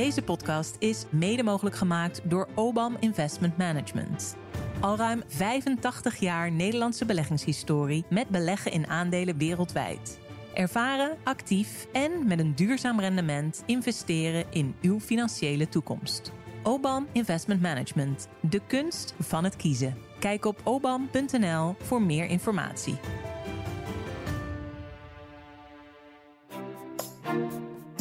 Deze podcast is mede mogelijk gemaakt door OBAM Investment Management. Al ruim 85 jaar Nederlandse beleggingshistorie met beleggen in aandelen wereldwijd. Ervaren, actief en met een duurzaam rendement investeren in uw financiële toekomst. OBAM Investment Management, de kunst van het kiezen. Kijk op obam.nl voor meer informatie.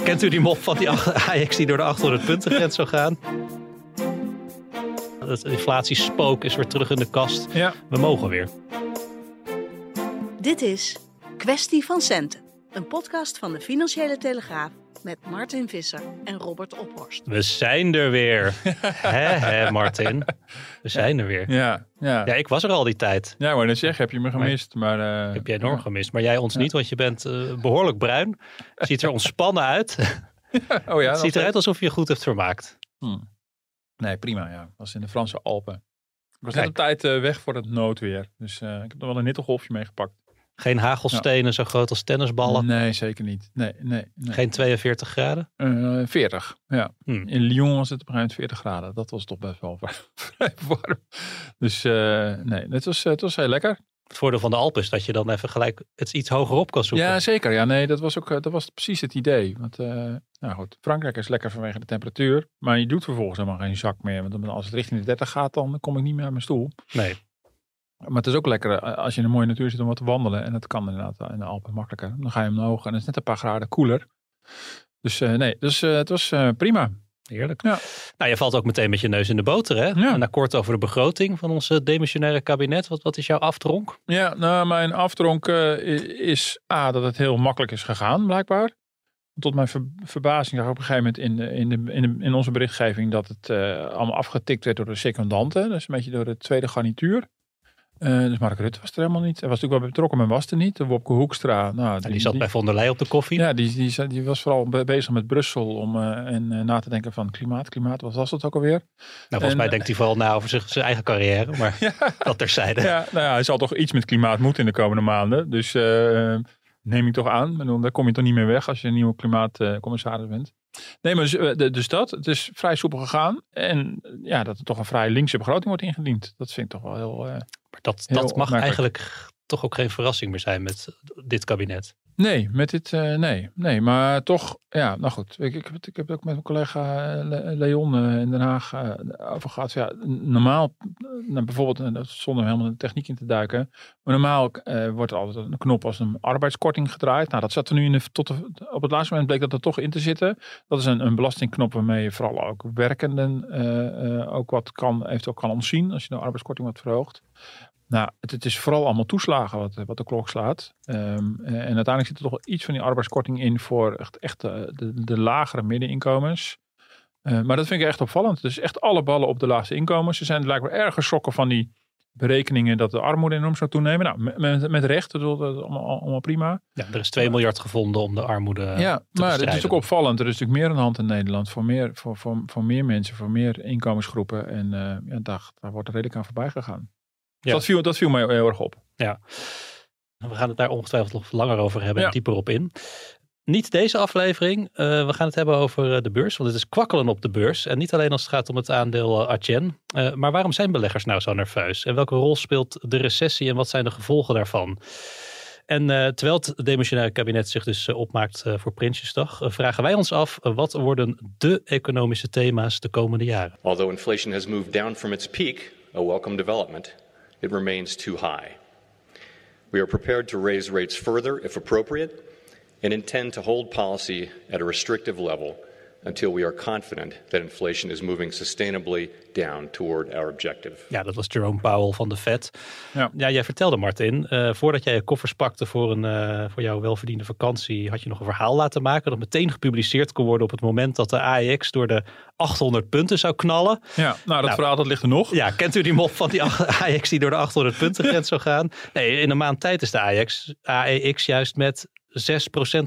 Kent u die mop van die Ajax die door de 800 punten grens zou gaan? Het inflatiespook is weer terug in de kast. Ja. We mogen weer. Dit is Kwestie van Centen, een podcast van de Financiële Telegraaf met Martin Visser en Robert Ophorst. We zijn er weer. hè, hè, Martin? We zijn er weer. Ja, ja. Ja, ik was er al die tijd. Ja, maar net zeggen, heb je me gemist. Maar, eh, Heb jij enorm gemist. Maar jij ons niet, want je bent eh, behoorlijk bruin. Ziet er ontspannen uit. Oh ja, Het ziet eruit alsof je je goed hebt vermaakt. Hmm. Nee, prima. Ja, was in de Franse Alpen. Ik was Kijk. net op tijd eh, weg voor het noodweer. Dus eh, ik heb nog wel een nittelgolfje meegepakt. Geen hagelstenen zo groot als tennisballen. Nee, zeker niet. Nee, nee. nee. Geen 42 graden. Eh, 40, ja. Hmm. In Lyon was het op een gegeven moment 40 graden. Dat was toch best wel vrij warm. Dus eh, nee, het was, het was heel lekker. Het voordeel van de Alpen is dat je dan even gelijk het iets hoger op kan zoeken. Ja, zeker. Ja, nee, dat was ook eh, dat was precies het idee. Want, nou goed, Frankrijk is lekker vanwege de temperatuur. Maar je doet vervolgens helemaal geen zak meer. Want als het richting de 30 gaat, dan kom ik niet meer uit mijn stoel. Nee. Maar het is ook lekker eh, als je in een mooie natuur zit om wat te wandelen. En dat kan inderdaad in de Alpen makkelijker. Dan ga je omhoog en het is net een paar graden koeler. Dus eh, nee, dus eh, het was prima. Heerlijk. Ja. Nou, je valt ook meteen met je neus in de boter, hè? Ja. Akkoord over de begroting van ons demissionaire kabinet. Wat, wat is jouw afdronk? Ja, nou, mijn aftronk is A, dat het heel makkelijk is gegaan, blijkbaar. Tot mijn ver- verbazing zag ik op een gegeven moment in, in, de, in, de, in onze berichtgeving dat het allemaal afgetikt werd door de secondanten. Dus een beetje door de tweede garnituur. Eh, dus Mark Rutte was er helemaal niet. Hij was natuurlijk wel betrokken, maar was er niet. De Wopke Hoekstra. Nou, Die, die zat bij von der Leyen op de koffie. Ja, die, die, die was vooral be- bezig met Brussel om eh, en, eh, na te denken van klimaat. Klimaat, wat was dat ook alweer? nou, volgens en- mij denkt hij vooral na over zich, zijn eigen carrière. Maar dat terzijde. Ja, nou ja, hij zal toch iets met klimaat moeten in de komende maanden. Dus neem ik toch aan. Daar kom je toch niet meer weg als je een nieuwe klimaatcommissaris bent. Nee, maar dus, eh, dus dat. Het is vrij soepel gegaan. En eh, ja, dat er toch een vrij linkse begroting wordt ingediend. Dat vind ik toch wel heel... eh, Maar dat, Heel dat mag eigenlijk toch ook geen verrassing meer zijn met dit kabinet. Nee, met dit, eh, nee, nee, maar toch, ja, nou goed. Ik, ik, ik heb het ook met mijn collega eh, Le- Leon eh, in Den Haag eh, over gehad. Ja, normaal, nou, bijvoorbeeld, zonder helemaal de techniek in te duiken. Maar normaal eh, wordt altijd een knop als een arbeidskorting gedraaid. Nou, dat zat er nu in de, tot op het laatste moment bleek dat er toch in te zitten. Dat is een, een belastingknop waarmee je vooral ook werkenden ook wat kan, eventueel kan ontzien als je de arbeidskorting wat verhoogt. Nou, het, het is vooral allemaal toeslagen wat, wat de klok slaat. Ehm, eh, en uiteindelijk zit er toch wel iets van die arbeidskorting in voor echt, echt eh, de, de lagere middeninkomens. Eh, maar dat vind ik echt opvallend. Dus echt alle ballen op de laagste inkomens. Ze zijn blijkbaar erg geschrokken van die berekeningen dat de armoede enorm zou toenemen. Nou, met, met, recht, dat is allemaal, allemaal prima. Ja, er is 2 miljard gevonden om de armoede ja, te maar het is ook opvallend. Er is natuurlijk meer aan de hand in Nederland. Voor meer, voor, voor, voor meer mensen, voor meer inkomensgroepen. En eh, ja, daar, daar wordt er redelijk aan voorbij gegaan. Ja. Dat, viel, dat viel mij heel erg op. We gaan het daar ongetwijfeld nog langer over hebben en Ja. dieper op in. Niet deze aflevering. Eh, we gaan het hebben over eh, de beurs. Want het is kwakkelen op de beurs. En niet alleen als het gaat om het aandeel uh. Eh, maar waarom zijn beleggers nou zo nerveus? En welke rol speelt de recessie en wat zijn de gevolgen daarvan? En eh, terwijl het demissionaire kabinet zich dus opmaakt voor Prinsjesdag, vragen wij ons af wat worden de economische thema's de komende jaren? Although inflation has moved down from its peak, a welcome development, it remains too high. We are prepared to raise rates further if appropriate and intend to hold policy at a restrictive level until we are confident that inflation is moving sustainably down toward our objective. Ja, dat was Jerome Powell van de Fed. Ja. Ja, jij vertelde Martin, eh, voordat jij je koffers pakte voor, een, eh, voor jouw welverdiende vakantie, had je nog een verhaal laten maken dat meteen gepubliceerd kon worden op het moment dat de AEX door de 800 punten zou knallen. Ja, nou, dat Nou. verhaal dat ligt er nog. Ja, kent u die mop van die AEX die door de 800 punten grens zou gaan? Nee, in een maand tijd is de AEX, AEX juist met 6%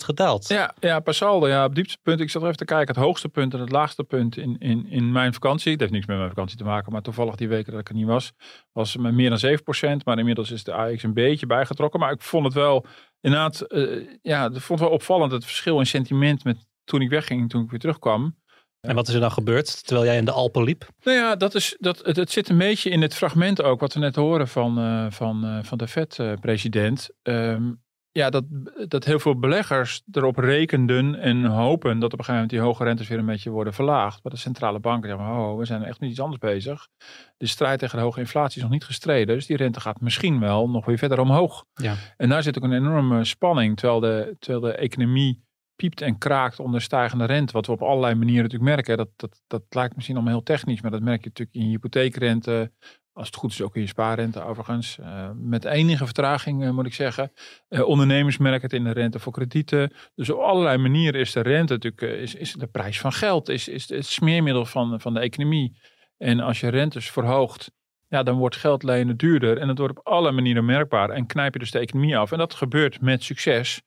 gedaald. Ja, ja, per saldo. Ja, op dieptepunt. Ik zat er even te kijken. Het hoogste punt en het laagste punt in, in, in mijn vakantie. Het heeft niks met mijn vakantie te maken. Maar toevallig die weken dat ik er niet was. Was met meer dan 7%. Maar inmiddels is de AX een beetje bijgetrokken. Maar ik vond het wel inderdaad. eh, ja, ik vond het wel opvallend. Het verschil in sentiment met toen ik wegging. Toen ik weer terugkwam. En wat is er dan gebeurd terwijl jij in de Alpen liep? Nou ja, dat is, dat, het, het zit een beetje in het fragment ook, wat we net horen van, uh, van, uh, van de Fed-president. Um, ja, dat, dat heel veel beleggers erop rekenden en hopen dat op een gegeven moment die hoge rentes weer een beetje worden verlaagd. Maar de centrale banken zeggen, oh, we zijn echt met iets anders bezig. De strijd tegen de hoge inflatie is nog niet gestreden, dus die rente gaat misschien wel nog weer verder omhoog. Ja. En daar zit ook een enorme spanning, terwijl de, terwijl de economie piept en kraakt onder stijgende rente. Wat we op allerlei manieren natuurlijk merken. Dat, dat, dat lijkt misschien allemaal heel technisch, maar dat merk je natuurlijk in hypotheekrente, als het goed is ook in je spaarrente overigens. Uh, met enige vertraging uh, moet ik zeggen. Uh, ondernemers merken het in de rente voor kredieten. Dus op allerlei manieren is de rente natuurlijk is, is de prijs van geld. Is, is het smeermiddel van, van de economie. En als je rentes verhoogt, ja, dan wordt geld lenen duurder. En dat wordt op alle manieren merkbaar. En knijp je dus de economie af. En dat gebeurt met succes.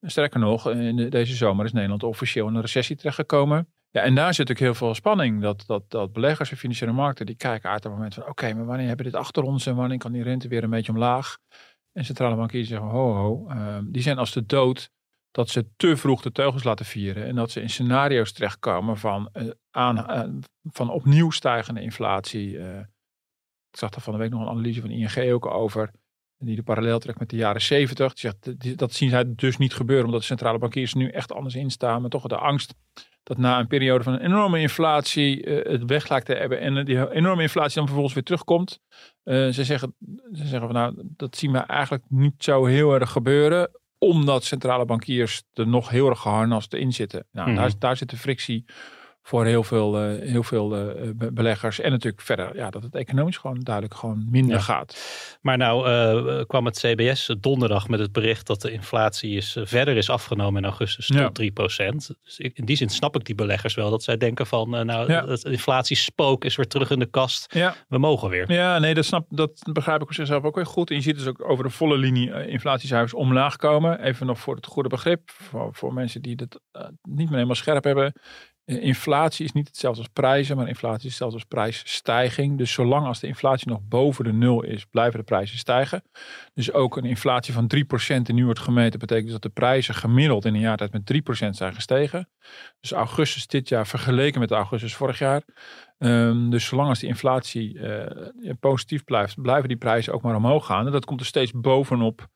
Sterker nog, in deze zomer is Nederland officieel in een recessie terechtgekomen. Ja, en daar zit ook heel veel spanning. Dat, dat, dat beleggers en financiële markten die kijken uit het moment van oké, maar wanneer hebben we dit achter ons en wanneer kan die rente weer een beetje omlaag? En centrale bankiers zeggen ho ho, uh, die zijn als de dood dat ze te vroeg de teugels laten vieren en dat ze in scenario's terechtkomen van, uh, aan, uh, van opnieuw stijgende inflatie. Eh, ik zag daar van de week nog een analyse van ING ook over die de parallel trekt met de jaren 70. Die zegt, dat zien zij dus niet gebeuren, omdat de centrale bankiers nu echt anders instaan. Maar toch de angst dat na een periode van een enorme inflatie uh, het weg lijkt te hebben en die enorme inflatie dan vervolgens weer terugkomt. Uh, ze, zeggen, ze zeggen van nou, dat zien we eigenlijk niet zo heel erg gebeuren, omdat centrale bankiers er nog heel erg geharnast in zitten. Nou, mm -hmm. daar, daar zit de frictie voor heel veel, uh, heel veel uh, beleggers. En natuurlijk verder ja, dat het economisch gewoon duidelijk gewoon minder ja. gaat. Maar nou uh, kwam het CBS donderdag met het bericht dat de inflatie is, verder is afgenomen in augustus tot ja. 3%. Dus in die zin snap ik die beleggers wel. Dat zij denken van nou ja. het inflatiespook is weer terug in de kast. Ja. We mogen weer. Ja, nee, dat, snap, dat begrijp ik op zichzelf ook weer goed. En je ziet dus ook over de volle linie inflatiecijfers omlaag komen. Even nog voor het goede begrip. Voor, voor mensen die het niet meer helemaal scherp hebben. Inflatie is niet hetzelfde als prijzen, maar inflatie is hetzelfde als prijsstijging. Dus zolang als de inflatie nog boven de nul is, blijven de prijzen stijgen. Dus ook een inflatie van 3% die nu wordt gemeten, betekent dus dat de prijzen gemiddeld in een jaar tijd met 3% zijn gestegen. Dus augustus dit jaar vergeleken met augustus vorig jaar. Um, dus zolang als die inflatie uh, positief blijft, blijven die prijzen ook maar omhoog gaan. En dat komt er steeds bovenop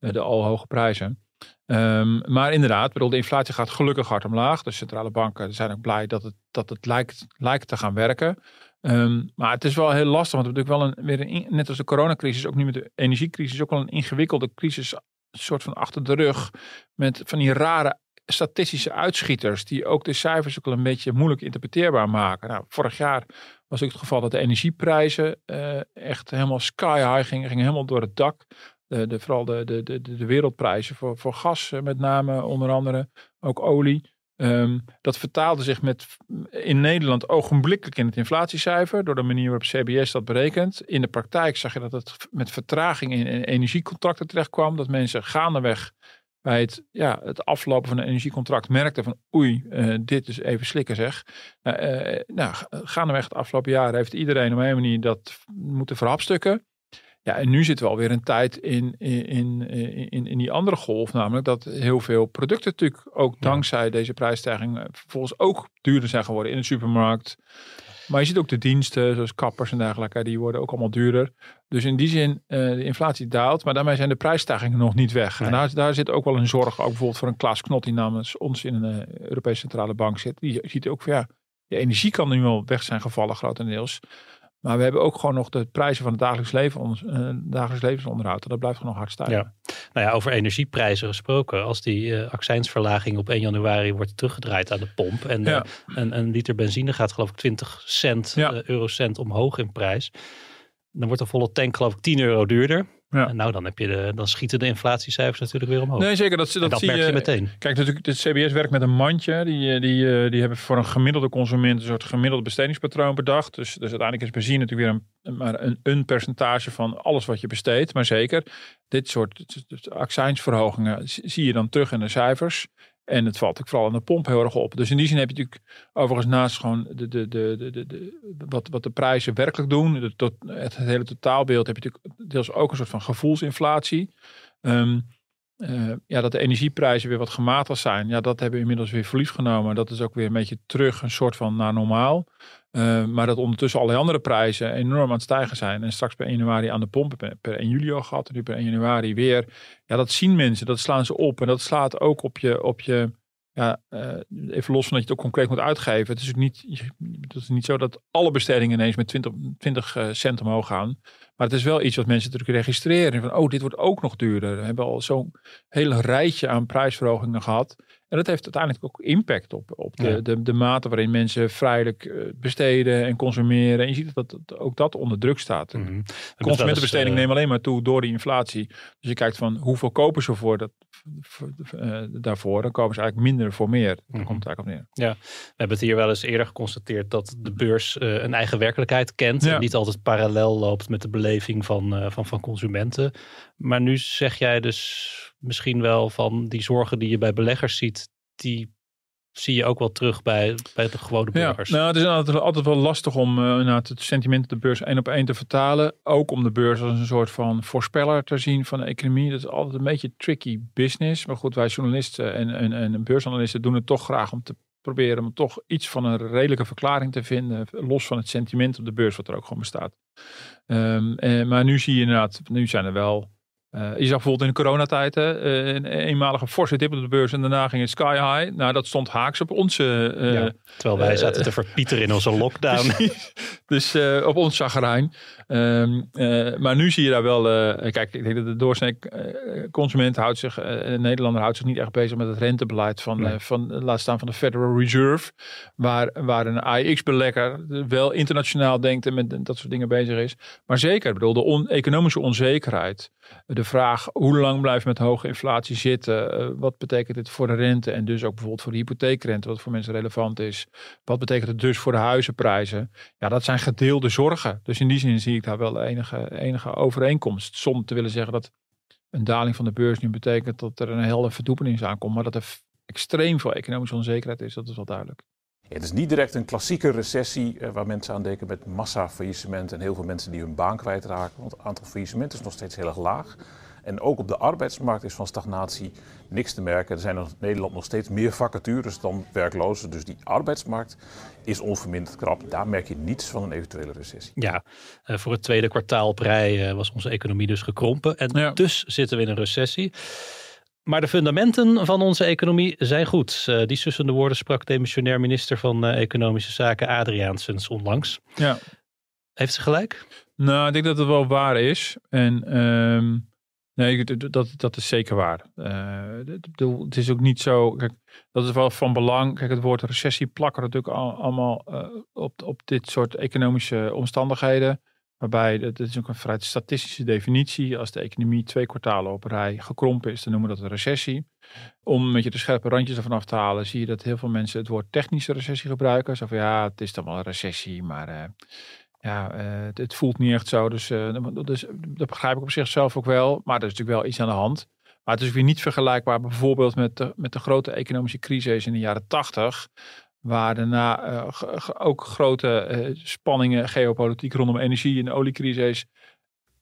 uh, de al hoge prijzen. Um, maar inderdaad, bedoel, de inflatie gaat gelukkig hard omlaag. De centrale banken zijn ook blij dat het, dat het lijkt, lijkt te gaan werken. Um, maar het is wel heel lastig, want we hebben natuurlijk wel een, weer een, net als de coronacrisis, ook nu met de energiecrisis, ook wel een ingewikkelde crisis soort van achter de rug. Met van die rare statistische uitschieters, die ook de cijfers ook wel een beetje moeilijk interpreteerbaar maken. Nou, vorig jaar was ook het geval dat de energieprijzen uh, echt helemaal sky high gingen, gingen helemaal door het dak. De, de, vooral de, de, de, de wereldprijzen voor, voor gas met name, onder andere, ook olie. Um, dat vertaalde zich met, in Nederland ogenblikkelijk in het inflatiecijfer, door de manier waarop CBS dat berekent. In de praktijk zag je dat het met vertraging in, energiecontracten terecht kwam. Dat mensen gaandeweg bij het, ja, het aflopen van een energiecontract merkten van oei, uh, dit is even slikken zeg. Uh, uh, nou, gaandeweg het afgelopen jaar heeft iedereen op een manier dat moeten verhapstukken. Ja, en nu zitten we alweer een tijd in, in, in, in die andere golf, namelijk dat heel veel producten natuurlijk ook dankzij deze prijsstijging vervolgens ook duurder zijn geworden in de supermarkt. Maar je ziet ook de diensten, zoals kappers en dergelijke, die worden ook allemaal duurder. Dus in die zin, uh, de inflatie daalt, maar daarmee zijn de prijsstijgingen nog niet weg. Nee. En daar, daar zit ook wel een zorg, ook bijvoorbeeld voor een Klaas Knot die namens ons in een uh, Europese Centrale Bank zit. Die ziet ook van ja, de energie kan nu wel weg zijn gevallen grotendeels. Maar we hebben ook gewoon nog de prijzen van het dagelijks, leven, ons, uh, dagelijks levensonderhoud. En dat blijft gewoon nog hard stijgen. Ja. Nou ja, over energieprijzen gesproken. Als die uh, accijnsverlaging op 1 januari wordt teruggedraaid aan de pomp. En ja. uh, een, een, liter benzine gaat geloof ik 20 cent, ja. eurocent omhoog in prijs. Dan wordt de volle tank geloof ik 10 euro duurder. Ja. En nou, dan, heb je de, dan schieten de inflatiecijfers natuurlijk weer omhoog. Nee, zeker. Dat, dat, dat zie merk je, meteen. Kijk, natuurlijk, het CBS werkt met een mandje. Die, die, die hebben voor een gemiddelde consument een soort gemiddeld bestedingspatroon bedacht. Dus, dus uiteindelijk is benzine natuurlijk weer een, maar een, een percentage van alles wat je besteedt. Maar zeker, dit soort accijnsverhogingen zie je dan terug in de cijfers. En het valt ook vooral aan de pomp heel erg op. Dus in die zin heb je natuurlijk overigens naast gewoon de, de, de, de, de, wat, wat de prijzen werkelijk doen, de, tot, het, het, hele totaalbeeld, heb je natuurlijk deels ook een soort van gevoelsinflatie. Um, eh, ja, dat de energieprijzen weer wat gematigd zijn. Ja, dat hebben we inmiddels weer verlies genomen. Dat is ook weer een beetje terug, een soort van naar normaal. Uh, maar dat ondertussen alle andere prijzen enorm aan het stijgen zijn. En straks per 1 januari aan de pompen per, per 1 juli al gehad. En nu per 1 januari weer. Ja, dat zien mensen. Dat slaan ze op. En dat slaat ook op je, op je ja, uh, even los van dat je het ook concreet moet uitgeven. Het is ook niet, het is niet zo dat alle bestedingen ineens met 20, 20 cent omhoog gaan. Maar het is wel iets wat mensen natuurlijk registreren. Van, oh, dit wordt ook nog duurder. We hebben al zo'n hele rijtje aan prijsverhogingen gehad. En dat heeft uiteindelijk ook impact op, op de, de, de mate waarin mensen vrijelijk eh, besteden en consumeren. En je ziet dat, dat ook dat onder druk staat. Mm -hmm. Consumentenbesteding uh, neemt alleen maar toe door die inflatie. Dus je kijkt van hoeveel kopen ze voor dat, uh, daarvoor. Dan kopen ze eigenlijk minder voor meer. Daar mm -hmm. komt het eigenlijk op neer. Ja, we hebben het hier wel eens eerder geconstateerd dat de beurs uh, een eigen werkelijkheid kent. Ja. En niet altijd parallel loopt met de beleving van, van, van consumenten. Maar nu zeg jij dus misschien wel van die zorgen die je bij beleggers ziet, die zie je ook wel terug bij, bij de gewone burgers. Ja, nou, het is altijd, altijd wel lastig om uh, het sentiment op de beurs één op één te vertalen. Ook om de beurs als een soort van voorspeller te zien van de economie. Dat is altijd een beetje tricky business. Maar goed, wij journalisten en, en, en beuranalisten doen het toch graag om te proberen om toch iets van een redelijke verklaring te vinden. Los van het sentiment op de beurs, wat er ook gewoon bestaat. Um, eh, maar nu zie je inderdaad, nu zijn er wel uh, je zag bijvoorbeeld in de coronatijd uh, een eenmalige forse dip op de beurs en daarna ging het sky high. Nou, dat stond haaks op onze... Uh, ja, terwijl wij zaten te verpieteren in onze lockdown. dus op ons zagrijn. Um, maar nu zie je daar wel... kijk, ik denk dat de doorsnee consument houdt zich... Nederlander houdt zich niet echt bezig met het rentebeleid van, nee. van laat staan van de Federal Reserve. Waar, waar een AX-belegger wel internationaal denkt en met dat soort dingen bezig is. Maar zeker, ik bedoel, de on economische onzekerheid... De vraag hoe lang blijft met hoge inflatie zitten? Uh, wat betekent dit voor de rente en dus ook bijvoorbeeld voor de hypotheekrente, wat voor mensen relevant is? Wat betekent het dus voor de huizenprijzen? Ja, dat zijn gedeelde zorgen. Dus in die zin zie ik daar wel enige, enige overeenkomst. Zonder te willen zeggen dat een daling van de beurs nu betekent dat er een hele verdoepening aankomt, maar dat er extreem veel economische onzekerheid is, dat is wel duidelijk. Ja, het is niet direct een klassieke recessie uh, waar mensen aan denken met massa faillissementen en heel veel mensen die hun baan kwijtraken. Want het aantal faillissementen is nog steeds heel erg laag. En ook op de arbeidsmarkt is van stagnatie niks te merken. Er zijn in Nederland nog steeds meer vacatures dan werklozen. Dus die arbeidsmarkt is onverminderd krap. Daar merk je niets van een eventuele recessie. Ja, uh, voor het tweede kwartaal op rij uh, was onze economie dus gekrompen. En ja. dus zitten we in een recessie. Maar de fundamenten van onze economie zijn goed. Uh, die sussende woorden sprak demissionair minister van uh, Economische Zaken Adriaansens onlangs. Ja. Heeft ze gelijk? Nou, ik denk dat het wel waar is. En um, nee, dat, dat is zeker waar. Uh, het is ook niet zo. Kijk, dat is wel van belang. Kijk, het woord recessie plakken natuurlijk allemaal op, op dit soort economische omstandigheden. Waarbij, dat is ook een vrij statistische definitie. Als de economie twee kwartalen op rij gekrompen is, dan noemen we dat een recessie. Om met je de scherpe randjes ervan af te halen, zie je dat heel veel mensen het woord technische recessie gebruiken. Zo van ja, het is dan wel een recessie, maar uh, ja, uh, het, voelt niet echt zo. Dus, uh, dus dat begrijp ik op zichzelf ook wel. Maar er is natuurlijk wel iets aan de hand. Maar het is weer niet vergelijkbaar bijvoorbeeld met de, met de grote economische crisis in de jaren tachtig. Waar daarna uh, ook grote uh, spanningen geopolitiek rondom energie en de oliecrisis.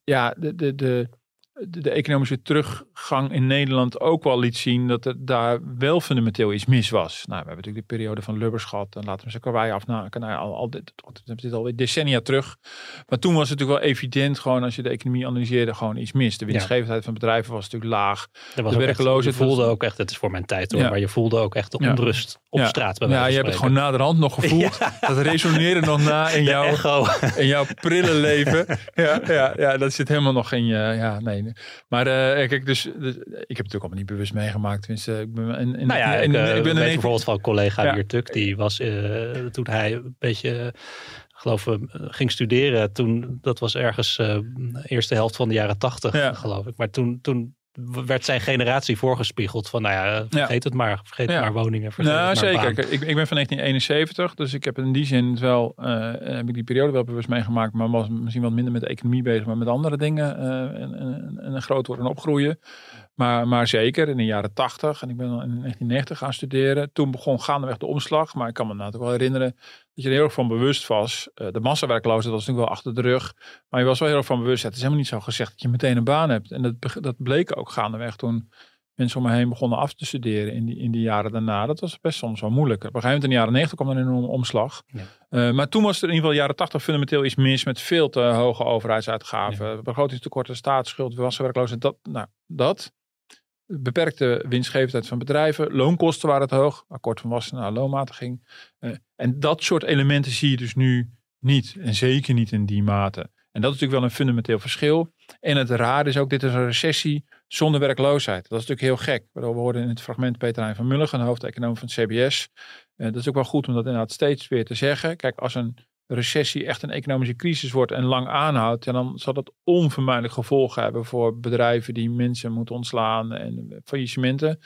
Ja, de, de, de, de, de, economische teruggang in Nederland ook wel liet zien dat er daar wel fundamenteel iets mis was. Nou, we hebben natuurlijk de periode van Lubbers gehad. En laten we ze karwei af. Nou, al, al dit, dit alweer decennia terug. Maar toen was het natuurlijk wel evident, gewoon als je de economie analyseerde, gewoon iets mis. De winstgevendheid van bedrijven was natuurlijk laag. Er was de werkloosheid. Je voelde was, ook echt, het is voor mijn tijd hoor, ja. maar je voelde ook echt de onrust op straat. Bij ja, je hebt het gewoon naderhand nog gevoeld. Dat resoneerde nog na in jouw, in jouw prille leven. Ja, ja, ja, dat zit helemaal nog in je, ja, nee. Maar uh, kijk, dus, dus, ik heb het natuurlijk allemaal niet bewust meegemaakt. Tenminste, ik ben in, in, nou ja, in, ik, ik ben weet bijvoorbeeld van collega ja. Wiertuk, die was uh, toen hij een beetje geloof ik, ging studeren. Toen, dat was ergens uh, eerste helft van de jaren tachtig, ja. geloof ik. Maar toen, toen werd zijn generatie voorgespiegeld van, nou ja, vergeet ja. het maar, vergeet ja. maar woningen. Vergeet nou, maar zeker. Baan. Ik, ik ben van 1971, dus ik heb in die zin wel, uh, heb ik die periode wel bewust meegemaakt, maar was misschien wat minder met de economie bezig, maar met andere dingen uh, en, en, en een groot worden en opgroeien. Maar, maar zeker in de jaren 80 en ik ben in 1990 gaan studeren. Toen begon gaandeweg de omslag, maar ik kan me natuurlijk wel herinneren dat je er heel erg van bewust was. Uh, de massawerkloosheid was natuurlijk wel achter de rug. Maar je was wel heel erg van bewust. Het is helemaal niet zo gezegd dat je meteen een baan hebt. En dat, dat bleek ook gaandeweg toen mensen om me heen begonnen af te studeren in die, in die jaren daarna. Dat was best soms wel moeilijk. Op een gegeven moment in de jaren 90 kwam er een enorme omslag. Ja. Uh, maar toen was er in ieder geval jaren 80 fundamenteel iets mis met veel te hoge overheidsuitgaven. Ja. Begrotingstekorten, staatsschuld, wassenwerkloosheid. Dat, nou, dat. Beperkte winstgevendheid van bedrijven. Loonkosten waren te hoog. Akkoord van wassen naar loonmatiging. Uh, en dat soort elementen zie je dus nu niet. En zeker niet in die mate. En dat is natuurlijk wel een fundamenteel verschil. En het raar is ook, dit is een recessie zonder werkloosheid. Dat is natuurlijk heel gek. We hoorden in het fragment Peter Hein van Mulligen, hoofdeconoom van het CBS. Uh, dat is ook wel goed om dat inderdaad steeds weer te zeggen. Kijk, als een recessie echt een economische crisis wordt en lang aanhoudt, ja, dan zal dat onvermijdelijk gevolgen hebben voor bedrijven die mensen moeten ontslaan en faillissementen.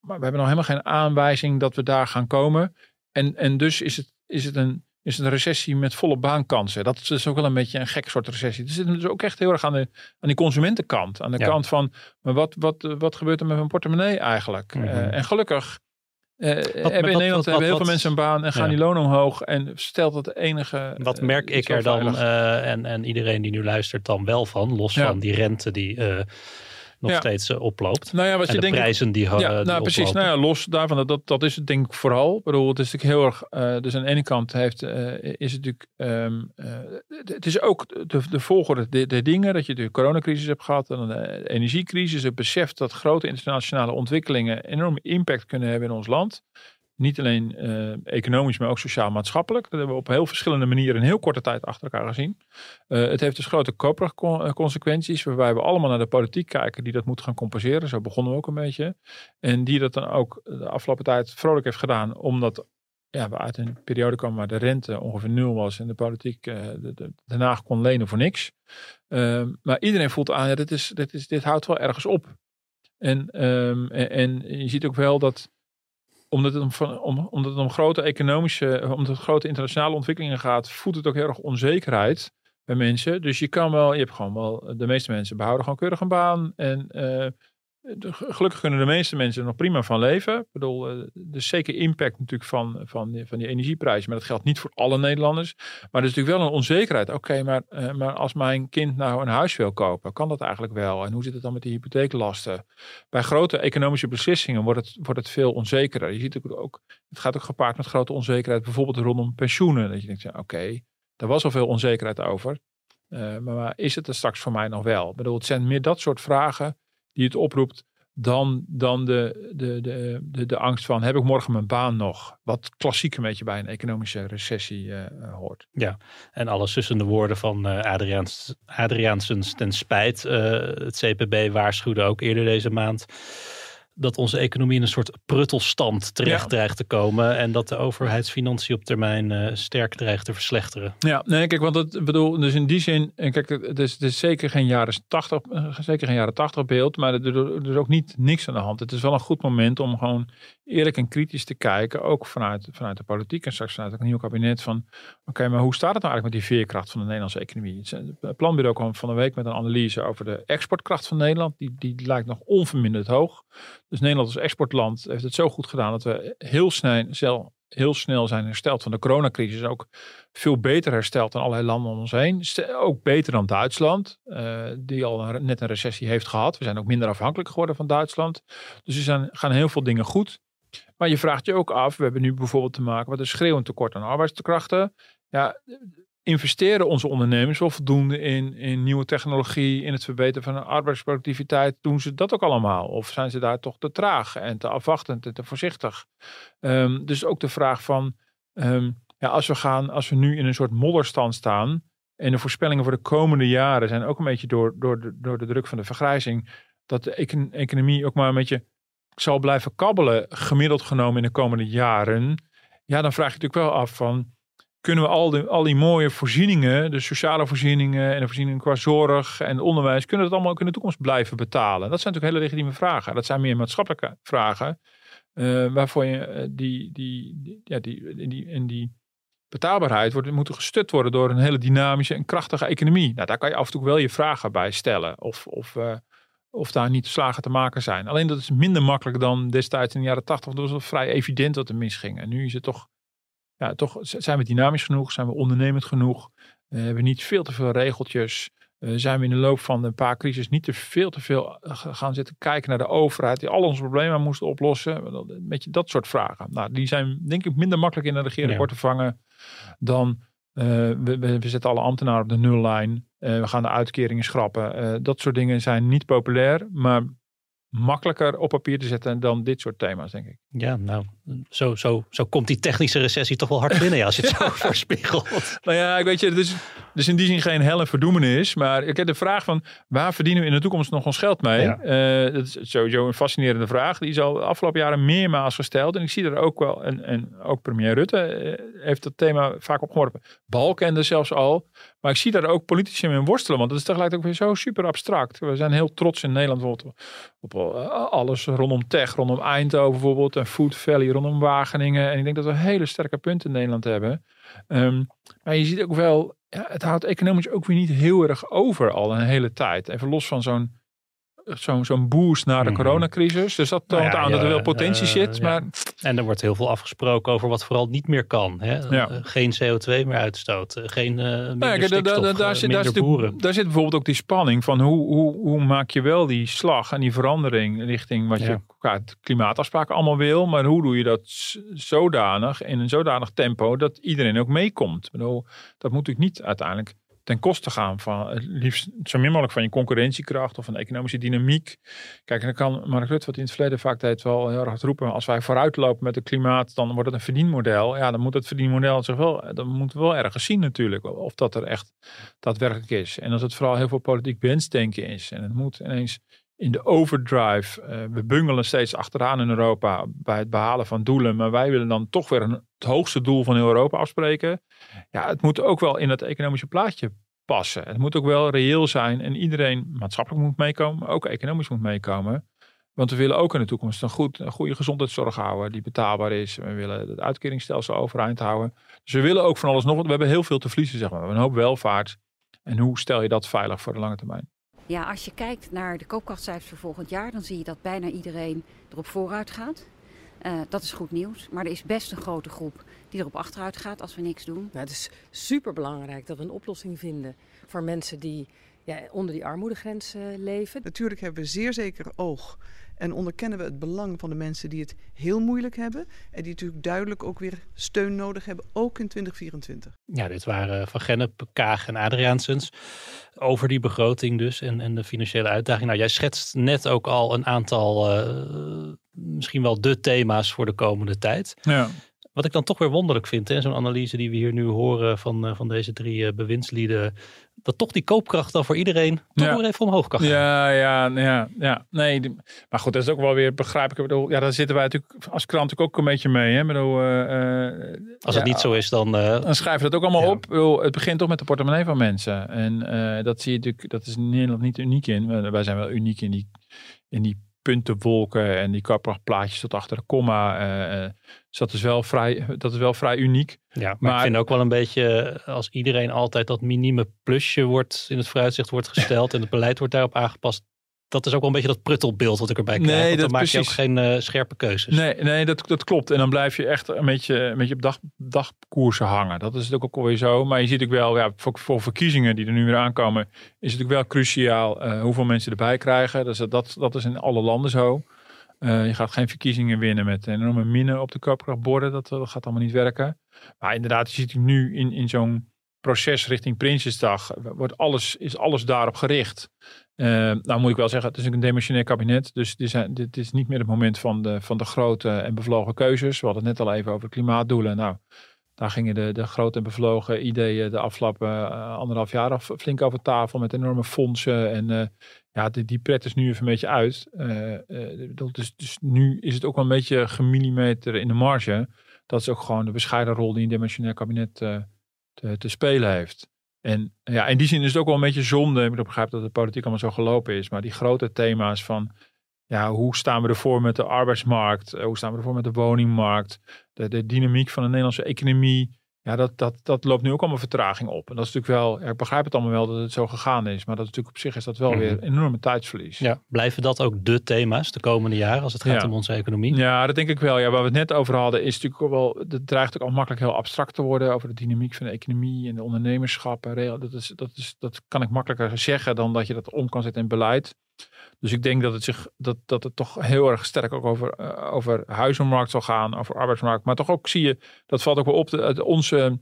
Maar we hebben nog helemaal geen aanwijzing dat we daar gaan komen. En, en dus is het, is het een is een recessie met volle baankansen. Dat is dus ook wel een beetje een gek soort recessie. Het zit dus ook echt heel erg aan, de, aan die consumentenkant. Aan de Ja. kant van, maar wat, wat, wat gebeurt er met mijn portemonnee eigenlijk? Mhm. Eh, en gelukkig eh, hebben in wat- Nederland wat- hebben heel veel mensen een baan en gaan ja. die lonen omhoog. En stelt dat de enige... Wat eh, merk ik er dan eh, en, en iedereen die nu luistert dan wel van, los Ja. van die rente die nog Ja. steeds eh, oploopt. nou ja, wat en je de denkt... prijzen die, Ja, eh, die nou precies. oplopen. Nou ja, los daarvan, dat, dat, dat is het denk ik vooral. Ik bedoel, het is natuurlijk heel erg, eh, dus aan de ene kant heeft, is het natuurlijk, ehm, eh, het- is ook de, de volgorde der der dingen, dat je de coronacrisis hebt gehad, en de energiecrisis, het besef dat grote internationale ontwikkelingen enorme impact kunnen hebben in ons land. Niet alleen eh, economisch, maar ook sociaal-maatschappelijk. Dat hebben we op heel verschillende manieren in heel korte tijd achter elkaar gezien. Eh, het heeft dus grote koopkrachtconsequenties, waarbij we allemaal naar de politiek kijken die dat moet gaan compenseren. Zo begonnen we ook een beetje. En die dat dan ook de afgelopen tijd vrolijk heeft gedaan, omdat ja, we uit een periode kwamen waar de rente ongeveer nul was en de politiek eh, de, Haag kon lenen voor niks. Ehm, maar iedereen voelt aan, ja, dit, is, dit, is, dit houdt wel ergens op. En, ehm, en, en je ziet ook wel dat omdat het om, om, omdat het om grote economische, omdat het grote internationale ontwikkelingen gaat, voedt het ook heel erg onzekerheid bij mensen. Dus je kan wel, je hebt gewoon wel, de meeste mensen behouden gewoon keurig een baan. En eh, gelukkig kunnen de meeste mensen er nog prima van leven. Ik bedoel, eh, er is zeker impact natuurlijk van, van, die, van die energieprijzen. Maar dat geldt niet voor alle Nederlanders. Maar er is natuurlijk wel een onzekerheid. Oké, maar, eh, maar als mijn kind nou een huis wil kopen, kan dat eigenlijk wel? En hoe zit het dan met die hypotheeklasten? Bij grote economische beslissingen wordt het, wordt het veel onzekerder. Je ziet ook, ook, het gaat ook gepaard met grote onzekerheid, bijvoorbeeld rondom pensioenen. Dat je denkt, oké, daar was al veel onzekerheid over. Eh, maar, maar is het er straks voor mij nog wel? Ik bedoel, het zijn meer dat soort vragen die het oproept dan, dan de, de, de, de, de angst van heb ik morgen mijn baan nog? Wat klassiek een beetje bij een economische recessie eh, eh, hoort. En alle sussende woorden van eh Adriaans, Adriaansens ten spijt. Eh, het CPB waarschuwde ook eerder deze maand dat onze economie in een soort pruttelstand terecht Ja. dreigt te komen. En dat de overheidsfinanciën op termijn eh, sterk dreigen te verslechteren. Ja, nee, kijk, want ik bedoel, dus in die zin, en kijk, het is, het is zeker geen jaren 80, eh, zeker geen jaren 80 beeld, maar er, er is ook niet niks aan de hand. Het is wel een goed moment om gewoon eerlijk en kritisch te kijken, ook vanuit, vanuit de politiek en straks vanuit het nieuwe kabinet, van oké, maar hoe staat het nou eigenlijk met die veerkracht van de Nederlandse economie? Het planbureau kwam van de week met een analyse over de exportkracht van Nederland. Die, die lijkt nog onverminderd hoog. Dus Nederland als exportland heeft het zo goed gedaan dat we heel snel, heel snel zijn hersteld van de coronacrisis. Ook veel beter hersteld dan allerlei landen om ons heen. Ook beter dan Duitsland, eh, die al net een recessie heeft gehad. We zijn ook minder afhankelijk geworden van Duitsland. Dus er gaan heel veel dingen goed. Maar je vraagt je ook af, we hebben nu bijvoorbeeld te maken met een schreeuwend tekort aan arbeidskrachten. Ja, investeren onze ondernemers wel voldoende in, in nieuwe technologie, in het verbeteren van de arbeidsproductiviteit? Doen ze dat ook allemaal? Of zijn ze daar toch te traag en te afwachtend en te voorzichtig? Ehm, dus ook de vraag van, ehm, ja, als we gaan, als we nu in een soort modderstand staan en de voorspellingen voor de komende jaren zijn ook een beetje door, door, de, door de druk van de vergrijzing, dat de econ- economie ook maar een beetje zal blijven kabbelen, gemiddeld genomen in de komende jaren. Ja, dan vraag je natuurlijk wel af van, kunnen we al die, al die mooie voorzieningen, de sociale voorzieningen en de voorzieningen qua zorg en onderwijs, kunnen we dat allemaal ook in de toekomst blijven betalen? Dat zijn natuurlijk hele legitieme vragen. Dat zijn meer maatschappelijke vragen, eh, waarvoor je eh, die, die, ja, die, die, die betaalbaarheid wordt, moet gestut worden door een hele dynamische en krachtige economie. Nou, daar kan je af en toe wel je vragen bij stellen. Of, of, eh, of daar niet slagen te maken zijn. Alleen dat is minder makkelijk dan destijds in de jaren tachtig. Dat was wel vrij evident dat er misging. En nu is het toch, ja, toch zijn we dynamisch genoeg, zijn we ondernemend genoeg. We hebben niet veel te veel regeltjes. uh, zijn we in de loop van een paar crisis niet te veel te veel gaan zitten kijken naar de overheid die al onze problemen moest oplossen. Met je dat soort vragen. Nou, die zijn denk ik minder makkelijk in de regeerakkoord te vangen dan we, we, we, zetten alle ambtenaren op de nullijn. we gaan de uitkeringen schrappen. dat soort dingen zijn niet populair, maar makkelijker op papier te zetten dan dit soort thema's, denk ik. Ja, nou, zo, zo, zo komt die technische recessie toch wel hard binnen ja, als je het zo voorspiegelt. Nou ja, ik weet je, dus, dus in die zin geen hel en verdoemenis. Maar ik heb de vraag van, waar verdienen we in de toekomst nog ons geld mee? Uh, dat is sowieso een fascinerende vraag. Die is al de afgelopen jaren meermaals gesteld. En ik zie er ook wel, en, en ook premier Rutte eh, heeft dat thema vaak opgeworpen. Balkende zelfs al. Maar ik zie daar ook politici mee worstelen, want het is tegelijk ook weer zo super abstract. We zijn heel trots in Nederland op, op eh, alles rondom tech, rondom Eindhoven bijvoorbeeld, en Food Valley rondom Wageningen. En ik denk dat we hele sterke punten in Nederland hebben. Ehm, maar je ziet ook wel, ja, het houdt economisch ook weer niet heel erg over al een hele tijd. Even los van zo'n zo'n zo'n boost na de mhm. coronacrisis. Dus dat toont nou aan dat er wel potentie zit. Maar... En er wordt heel veel afgesproken over wat vooral niet meer kan. Hè? Uh, geen CO2 meer uitstoten. Geen uh, minder nou stikstof, da, da, daar, zit, daar, zit, daar zit bijvoorbeeld ook die spanning van hoe, hoe, hoe maak je wel die slag en die verandering richting wat je qua klimaatafspraken allemaal wil. Maar hoe doe je dat zodanig in een zodanig tempo dat iedereen ook meekomt. Bedoel, dat moet natuurlijk niet uiteindelijk ten koste gaan van het liefst zo min mogelijk van je concurrentiekracht of van de economische dynamiek. Kijk, en dan kan Mark Rutte, wat in het verleden vaak deed, wel heel erg roepen. Als wij vooruitlopen met het klimaat, dan wordt het een verdienmodel. Ja, dan moet het verdienmodel zich wel, we wel ergens zien natuurlijk, of dat er echt daadwerkelijk is. En als het vooral heel veel politiek wensdenken is en het moet ineens in de overdrive. Uh, we bungelen steeds achteraan in Europa bij het behalen van doelen. Maar wij willen dan toch weer een, het hoogste doel van Europa afspreken. Ja, het moet ook wel in het economische plaatje passen. Het moet ook wel reëel zijn. En iedereen maatschappelijk moet meekomen, maar ook economisch moet meekomen. Want we willen ook in de toekomst een, goed, een goede gezondheidszorg houden die betaalbaar is. We willen het uitkeringsstelsel overeind houden. Dus we willen ook van alles nog. We hebben heel veel te verliezen, zeg maar. We hebben een hoop welvaart. En hoe stel je dat veilig voor de lange termijn? Ja, als je kijkt naar de koopkrachtcijfers voor volgend jaar, dan zie je dat bijna iedereen erop vooruit gaat. Uh, dat is goed nieuws. Maar er is best een grote groep die erop achteruit gaat als we niks doen. Nou, het is super belangrijk dat we een oplossing vinden voor mensen die ja, onder die armoedegrens uh, leven. Natuurlijk hebben we zeer zeker oog en onderkennen we het belang van de mensen die het heel moeilijk hebben. En die natuurlijk duidelijk ook weer steun nodig hebben, ook in 2024. Ja, dit waren Van Gennep, Kaag en Adriaansens. Over die begroting dus en, en de financiële uitdaging. Nou, jij schetst net ook al een aantal, uh, misschien wel de thema's voor de komende tijd. Ja. Wat ik dan toch weer wonderlijk vind, zo'n analyse die we hier nu horen van, uh, van deze drie uh, bewindslieden, dat toch die koopkracht dan voor iedereen toch weer even omhoog kan gaan. Ja, ja, ja, ja. Nee, maar goed, dat is ook wel weer, begrijp ik. Bedoel, ja, daar zitten wij natuurlijk als krant ook een beetje mee. Hè? Bedoel, uh, als het niet zo is, dan... dan schrijven we dat ook allemaal op. Bedoel, het begint toch met de portemonnee van mensen. En dat zie je natuurlijk, dat is in Nederland niet uniek in. Wij zijn wel uniek in die, in die puntenwolken en die plaatjes tot achter de komma. Uh, dus dat is, wel vrij, dat is wel vrij uniek. Ja, maar, ik vind ook wel een beetje als iedereen altijd dat minieme plusje wordt in het vooruitzicht wordt gesteld en het beleid wordt daarop aangepast, dat is ook wel een beetje dat pruttelbeeld wat ik erbij krijg. Nee, want dan maak je ook geen uh, scherpe keuzes. Nee, nee dat, dat klopt. En dan blijf je echt een beetje, een beetje op dag, dagkoersen hangen. Dat is natuurlijk ook alweer zo. Maar je ziet ook wel, ja, voor, voor verkiezingen die er nu weer aankomen, is het natuurlijk wel cruciaal uh, hoeveel mensen erbij krijgen. Dus dat, dat is in alle landen zo. Uh, je gaat geen verkiezingen winnen met enorme minen op de koopkrachtborden. Dat, dat gaat allemaal niet werken. Maar inderdaad, je ziet nu in, in zo'n proces richting Prinsjesdag, wordt alles, is alles daarop gericht. Uh, nou moet ik wel zeggen, het is een demissionair kabinet. Dus dit is, niet meer het moment van de, van de grote en bevlogen keuzes. We hadden het net al even over klimaatdoelen. Nou, daar gingen de, de grote en bevlogen ideeën de afgelopen uh, anderhalf jaar af, flink over tafel met enorme fondsen. En ja, die, die pret is nu even een beetje uit. dus, dus nu is het ook wel een beetje gemillimeter in de marge. Dat is ook gewoon de bescheiden rol die een demissionair kabinet te, spelen heeft. En ja, in die zin is het ook wel een beetje zonde. Ik begrijp dat de politiek allemaal zo gelopen is. Maar die grote thema's van ja, hoe staan we ervoor met de arbeidsmarkt? Eh, hoe staan we ervoor met de woningmarkt? De, de dynamiek van de Nederlandse economie. Ja, dat, dat, dat loopt nu ook allemaal vertraging op. En dat is natuurlijk wel, ik begrijp het allemaal wel dat het zo gegaan is. Maar dat is natuurlijk op zich is dat wel Mhm. weer een enorme tijdsverlies. Ja, blijven dat ook de thema's de komende jaren als het gaat Ja. om onze economie? Ja, dat denk ik wel. Ja, waar we het net over hadden, is natuurlijk ook wel. Het dreigt ook al makkelijk heel abstract te worden over de dynamiek van de economie en de ondernemerschap. en Dat, is, dat, is, dat kan ik makkelijker zeggen dan dat je dat om kan zetten in beleid. Dus ik denk dat het, zich, dat, dat het toch heel erg sterk ook over, eh, over huizenmarkt zal gaan, over arbeidsmarkt. Maar toch ook zie je, dat valt ook wel op, de, onze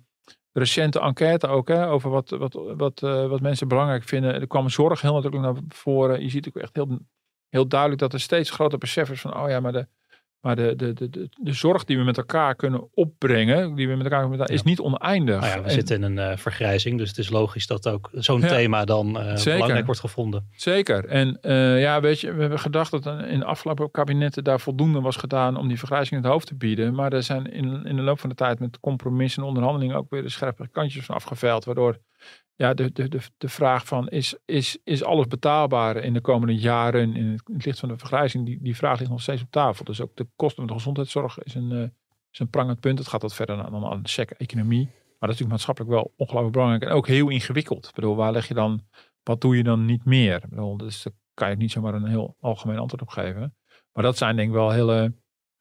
recente enquête ook, hè, over wat, wat, wat, eh, wat mensen belangrijk vinden. Er kwam zorg heel natuurlijk naar voren. Je ziet ook echt heel, heel duidelijk dat er steeds groter besef is van, oh ja, maar de, maar de, de, de, de, de zorg die we met elkaar kunnen opbrengen, die we met elkaar kunnen, is niet oneindig. Nou ja, we En- zitten in een eh, vergrijzing, dus het is logisch dat ook zo'n Ja. thema dan eh, belangrijk wordt gevonden. Zeker. En eh, ja, weet je, we hebben gedacht dat in de afgelopen kabinetten daar voldoende was gedaan om die vergrijzing in het hoofd te bieden. Maar er zijn in, in de loop van de tijd met compromissen en onderhandelingen ook weer de scherpe kantjes van afgeveild. Waardoor ja, de, de, de, de vraag van is, is, is alles betaalbaar in de komende jaren in het, in het licht van de vergrijzing, die, die vraag ligt nog steeds op tafel. Dus ook de kosten van de gezondheidszorg is een, eh, is een prangend punt. Het gaat wat verder dan, dan aan de sec economie. Maar dat is natuurlijk maatschappelijk wel ongelooflijk belangrijk en ook heel ingewikkeld. Ik bedoel, waar leg je dan wat doe je dan niet meer? Ik bedoel, dus daar kan je niet zomaar een heel algemeen antwoord op geven. Maar dat zijn denk ik wel hele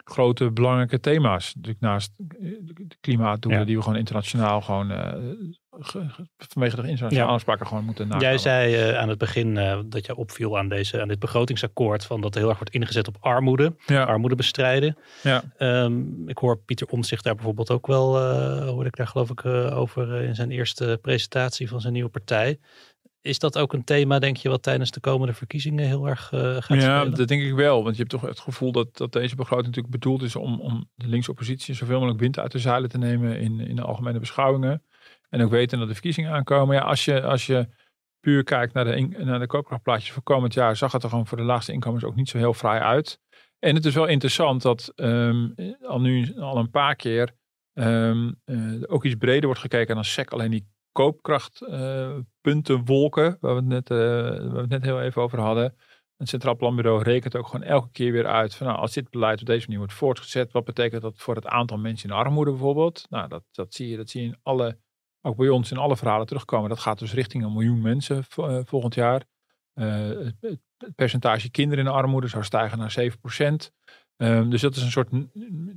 grote belangrijke thema's. Natuurlijk naast eh, de klimaatdoelen Ja. die we gewoon internationaal gewoon uh, ge, ge, vanwege de internationale Ja. afspraken gewoon moeten nakomen. Jij zei uh, aan het begin uh, dat je opviel aan, deze, aan dit begrotingsakkoord van dat er heel erg wordt ingezet op armoede, ja. armoede bestrijden. Ja. Um, ik hoor Pieter Omtzigt daar bijvoorbeeld ook wel, uh, hoorde ik daar geloof ik over in zijn eerste presentatie van zijn nieuwe partij. Is dat ook een thema, denk je, wat tijdens de komende verkiezingen heel erg gaat? Ja, dat denk ik wel. Want je hebt toch het gevoel dat, dat deze begroting natuurlijk bedoeld is om, om de linkse oppositie zoveel mogelijk wind uit de zeilen te nemen in, in de algemene beschouwingen. En ook weten dat de verkiezingen aankomen. Ja, als je, als je puur kijkt naar de, in, naar de koopkrachtplaatjes voor komend jaar, zag het er gewoon voor de laagste inkomens ook niet zo heel fraai uit. En het is wel interessant dat um, al nu al een paar keer um, uh, ook iets breder wordt gekeken dan SEC. Alleen die koopkrachtpuntenwolken, uh, waar, we het net, uh, waar we het net heel even over hadden. Het Centraal Planbureau rekent ook gewoon elke keer weer uit van nou, als dit beleid op deze manier wordt voortgezet, wat betekent dat voor het aantal mensen in armoede bijvoorbeeld? Nou, dat, dat zie je, dat zie je in alle, ook bij ons in alle verhalen terugkomen. Dat gaat dus richting een miljoen mensen uh, volgend jaar. Uh, het, percentage kinderen in armoede zou stijgen naar 7 procent. Um, dus dat is een soort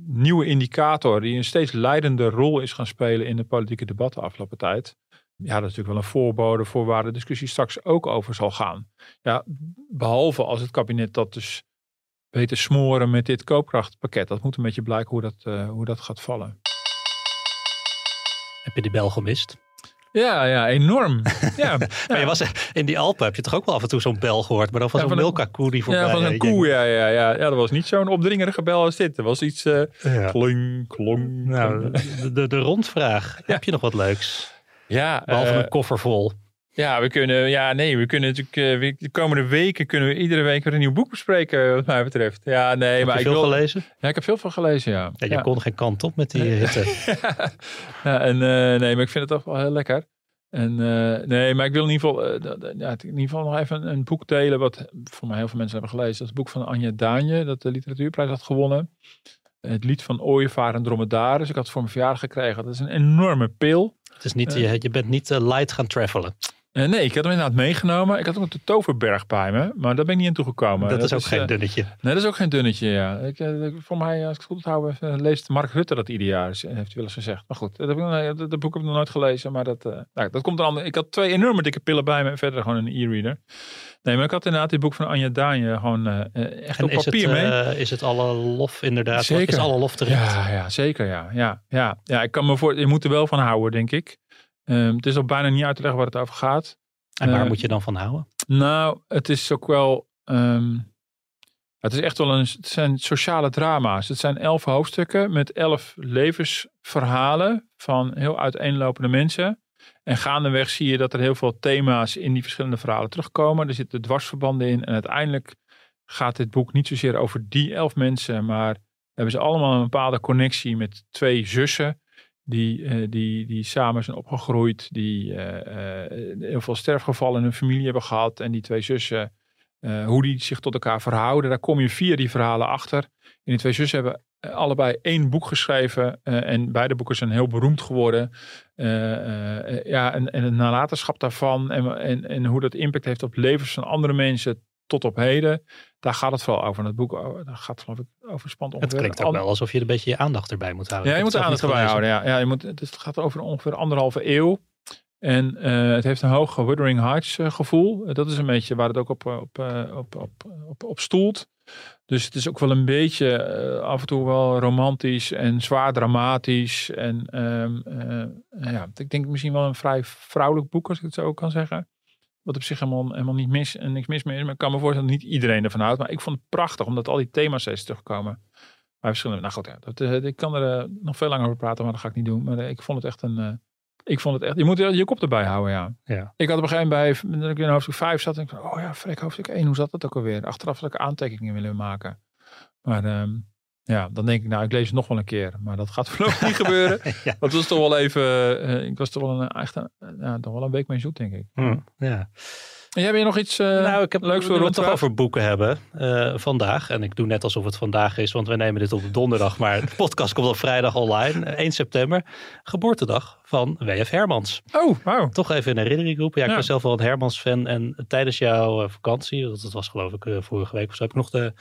nieuwe indicator die een steeds leidende rol is gaan spelen in de politieke debatten de afgelopen tijd. Ja, dat is natuurlijk wel een voorbode voor waar de discussie straks ook over zal gaan. Ja, behalve als het kabinet dat dus weet te smoren met dit koopkrachtpakket. Dat moet een beetje blijken hoe dat, uh, hoe dat gaat vallen. Heb je die bel gemist? Ja, ja, enorm. ja, maar je was, in die Alpen heb je toch ook wel af en toe zo'n bel gehoord, maar dan was ja, zo'n Milka-koe die voorbij. Ja, van een koe, ja, ja, ja, ja. Dat was niet zo'n opdringerige bel als dit. Dat was iets uh, ja. klong, klong. Nou, de, de, de rondvraag. Heb je nog wat leuks? Ja. Behalve uh, een koffer vol. Ja, we kunnen, ja, nee, we kunnen natuurlijk, uh, de komende weken kunnen we iedere week weer een nieuw boek bespreken, wat mij betreft. Ja, nee, heb maar je ik veel wil, gelezen? Ja, ik heb veel van gelezen, ja. ja je ja. kon geen kant op met die hitte. ja, en uh, nee, maar ik vind het toch wel heel lekker. En uh, nee, maar ik wil in ieder geval, ja, in ieder geval nog even een, een, boek delen, wat voor mij heel veel mensen hebben gelezen. Dat is het boek van Anja Daanje, dat de literatuurprijs had gewonnen. Het lied van Ooievaar en Dromedaris. Ik had het voor mijn verjaardag gekregen. Dat is een enorme pil. Het is niet, je, je bent niet light gaan travelen. Uh, nee, ik had hem inderdaad meegenomen. Ik had ook de toverberg bij me, maar daar ben ik niet aan toegekomen. Dat, dat is ook is, geen dunnetje. Uh, nee, dat is ook geen dunnetje, ja. Ik, uh, voor mij, als ik het goed hou, leest Mark Rutte dat ieder jaar, heeft hij wel eens gezegd. Maar goed, dat, heb ik, nee, dat, dat boek heb ik nog nooit gelezen, maar dat, nou, dat komt er ander. Ik had twee enorme dikke pillen bij me en verder gewoon een e-reader. Nee, maar ik had inderdaad dit boek van Anja Daanje gewoon echt en op papier het, mee. is het alle lof inderdaad? Zeker. Is alle lof terecht? Ja, ja zeker, ja. Ja, ja. ja ik kan me voor, je moet er wel van houden, denk ik. Um, het is al bijna niet uit te leggen waar het over gaat. En waar uh, moet je dan van houden? Nou, het is ook wel. Um, het is echt wel een. Het zijn sociale drama's. Het zijn elf hoofdstukken met elf levensverhalen van heel uiteenlopende mensen. En gaandeweg zie je dat er heel veel thema's in die verschillende verhalen terugkomen. Er zitten dwarsverbanden in. En uiteindelijk gaat dit boek niet zozeer over die elf mensen, maar hebben ze allemaal een bepaalde connectie met twee zussen die, uh, die, die samen zijn opgegroeid, die uh, uh, heel veel sterfgevallen in hun familie hebben gehad. En die twee zussen, hoe die zich tot elkaar verhouden, daar kom je via die verhalen achter. En die twee zussen hebben eh, allebei één boek geschreven. eh, en beide boeken zijn heel beroemd geworden. Eh, eh, ja, en, en het nalatenschap daarvan. En, en, en hoe dat impact heeft op levens van andere mensen tot op heden. Daar gaat het vooral over. Het boek oh, daar gaat geloof ik over spant Het klinkt ook wel alsof je een beetje je aandacht erbij moet houden. Ja, je moet de het aandacht erbij houden. Ja. Ja, je moet, dus het gaat over ongeveer anderhalve eeuw. En eh, het heeft een hoog Wuthering Heights eh, gevoel. Eh, dat is een beetje waar het ook op, op, op, op, op, op stoelt. Dus het is ook wel een beetje af en toe wel romantisch en zwaar dramatisch. En ehm, eh, ja, ik denk misschien wel een vrij vrouwelijk boek, als ik het zo kan zeggen. Wat op zich helemaal, helemaal niet mis en niks mis mee is. Maar ik kan me voorstellen dat niet iedereen ervan houdt. Maar ik vond het prachtig, omdat al die thema's steeds terugkomen. Maar verschillende. Nou goed, ja, dat, eh, ik kan er eh, nog veel langer over praten, maar dat ga ik niet doen. Maar eh, ik vond het echt een. eh, ik vond het echt. Je moet je kop erbij houden, ja. Ja. Ik had op een gegeven moment bij. Dat ik in hoofdstuk 5 zat. En ik dacht, oh ja, frek, hoofdstuk 1. Hoe zat dat ook alweer? Achteraf had ik aantekeningen willen maken. Maar ehm, ja, dan denk ik, nou, ik lees het nog wel een keer. Maar dat gaat voorlopig niet gebeuren. Ja. Want het was toch wel even. eh, ik was toch wel een, echt een, ja, toch wel een week mee zoet, denk ik. Hm, ja. En jij hebt nog iets eh, nou, ik heb leuks voor het toch over boeken hebben eh, vandaag. En ik doe net alsof het vandaag is, want we nemen dit op donderdag. Maar de podcast komt op vrijdag online, eh, 1 september. Geboortedag van W.F. Hermans. Oh, wauw. Toch even in herinnering roepen. Ja, ik Ja. ben zelf wel een Hermans-fan. En tijdens jouw eh, vakantie, dat was geloof ik eh, vorige week of zo, heb ik nog de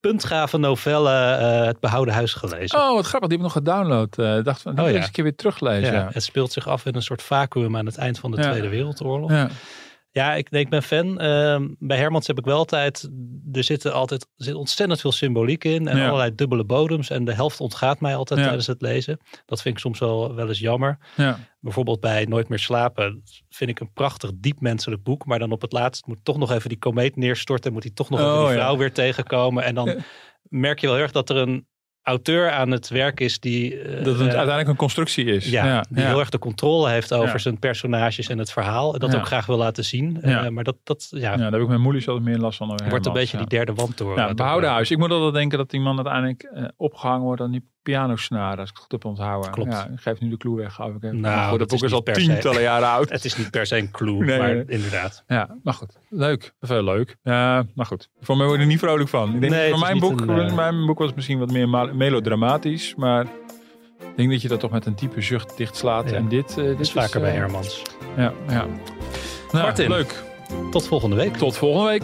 puntgave novelle eh, Het Behouden Huis gelezen. Oh, wat grappig. Die heb ik nog gedownload. Eh, Ik dacht van, Oh, ja. eens een keer weer teruglezen. ja. Het speelt zich af in een soort vacuüm aan het eind van de. Tweede Wereldoorlog. Ja, Ja. ik, nee, ik ben fan. Ehm, bij Hermans heb ik wel altijd, er zitten altijd er zit ontzettend veel symboliek in. En Ja. allerlei dubbele bodems. En de helft ontgaat mij altijd Ja. tijdens het lezen. Dat vind ik soms wel, wel eens jammer. Ja. Bijvoorbeeld bij Nooit meer slapen vind ik een prachtig diep menselijk boek. Maar dan op het laatst moet toch nog even die komeet neerstorten. Moet hij toch nog Oh, even die vrouw weer tegenkomen. En dan merk je wel erg dat er een auteur aan het werk is die... eh, Dat het eh, uiteindelijk een constructie is. ja, die heel erg de controle heeft over Ja. zijn personages en het verhaal. En dat ook graag wil laten zien. Eh, maar dat, dat ja, Ja, daar heb ik met Moelies altijd meer last van. wordt een beetje die derde wand door. Ja, eh, behouden huis. Ik moet altijd denken dat die man uiteindelijk eh, opgehangen wordt aan die pianosnaren. Als ik het goed heb onthouden. Klopt. Ja, ik geef nu de clue weg, ik. Nou, goed, dat boek is is al per se. tientallen jaren oud. Het is niet per se een clue, Nee, maar nee. inderdaad. Ja, maar goed. Leuk. Veel leuk. Ja, maar goed. Voor mij word ik er niet vrolijk van. Ik denk Nee, voor mijn boek, een, eh, mijn boek was misschien wat meer ma- melodramatisch. Maar ik denk dat je dat toch met een diepe zucht dichtslaat. Ja. En dit, eh, dit is vaker bij eh, Hermans. Ja, ja. Nou, Martin. leuk. Tot volgende week. Tot volgende week.